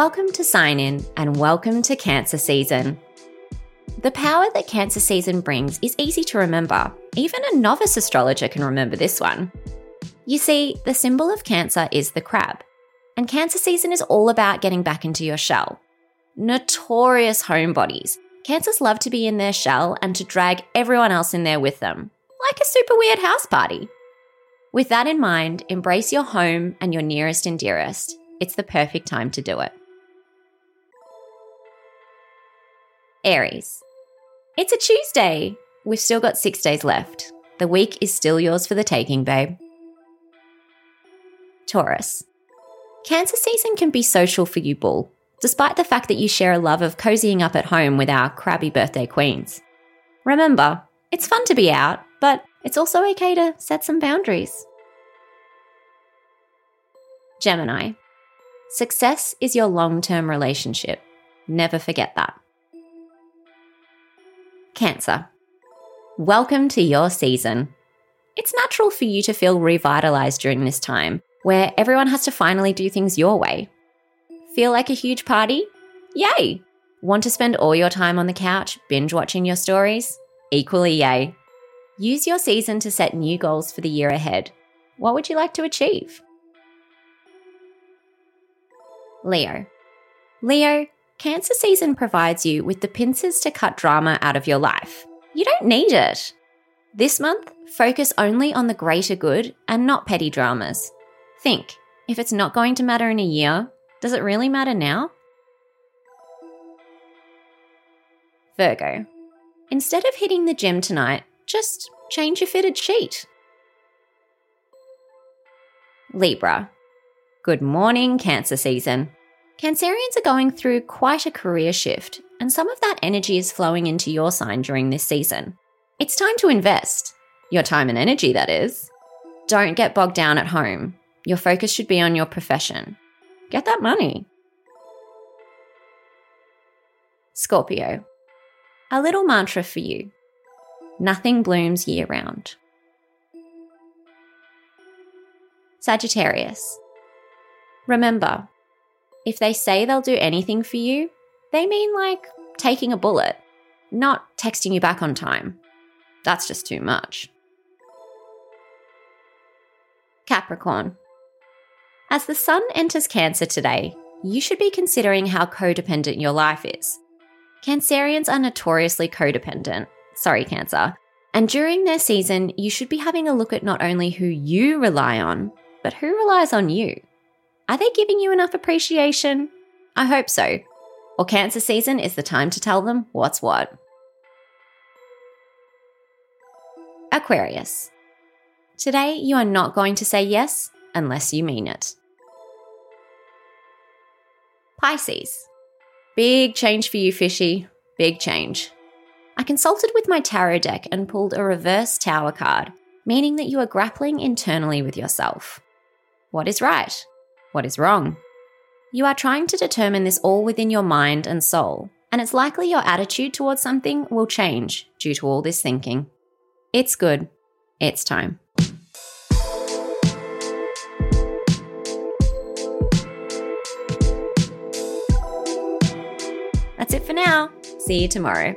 Welcome to Sign In and welcome to Cancer Season. The power that Cancer Season brings is easy to remember. Even a novice astrologer can remember this one. You see, the symbol of Cancer is the crab, and Cancer Season is all about getting back into your shell. Notorious homebodies, Cancers love to be in their shell and to drag everyone else in there with them, like a super weird house party. With that in mind, embrace your home and your nearest and dearest. It's the perfect time to do it. Aries. It's a Tuesday. We've still got six days left. The week is still yours for the taking, babe. Taurus. Cancer season can be social for you, Bull, despite the fact that you share a love of cozying up at home with our crabby birthday queens. Remember, it's fun to be out, but it's also okay to set some boundaries. Gemini. Success is your long term relationship. Never forget that. Cancer. Welcome to your season. It's natural for you to feel revitalized during this time, where everyone has to finally do things your way. Feel like a huge party? Yay! Want to spend all your time on the couch binge watching your stories? Equally yay. Use your season to set new goals for the year ahead. What would you like to achieve? Leo. Leo, Cancer season provides you with the pincers to cut drama out of your life. You don't need it. This month, focus only on the greater good and not petty dramas. Think if it's not going to matter in a year, does it really matter now? Virgo. Instead of hitting the gym tonight, just change your fitted sheet. Libra. Good morning, Cancer season. Cancerians are going through quite a career shift, and some of that energy is flowing into your sign during this season. It's time to invest. Your time and energy, that is. Don't get bogged down at home. Your focus should be on your profession. Get that money. Scorpio. A little mantra for you nothing blooms year round. Sagittarius. Remember, if they say they'll do anything for you, they mean like taking a bullet, not texting you back on time. That's just too much. Capricorn. As the sun enters Cancer today, you should be considering how codependent your life is. Cancerians are notoriously codependent. Sorry, Cancer. And during their season, you should be having a look at not only who you rely on, but who relies on you. Are they giving you enough appreciation? I hope so. Or Cancer season is the time to tell them what's what. Aquarius. Today, you are not going to say yes unless you mean it. Pisces. Big change for you, fishy. Big change. I consulted with my tarot deck and pulled a reverse tower card, meaning that you are grappling internally with yourself. What is right? What is wrong. You are trying to determine this all within your mind and soul, and it's likely your attitude towards something will change due to all this thinking. It's good. It's time. That's it for now. See you tomorrow.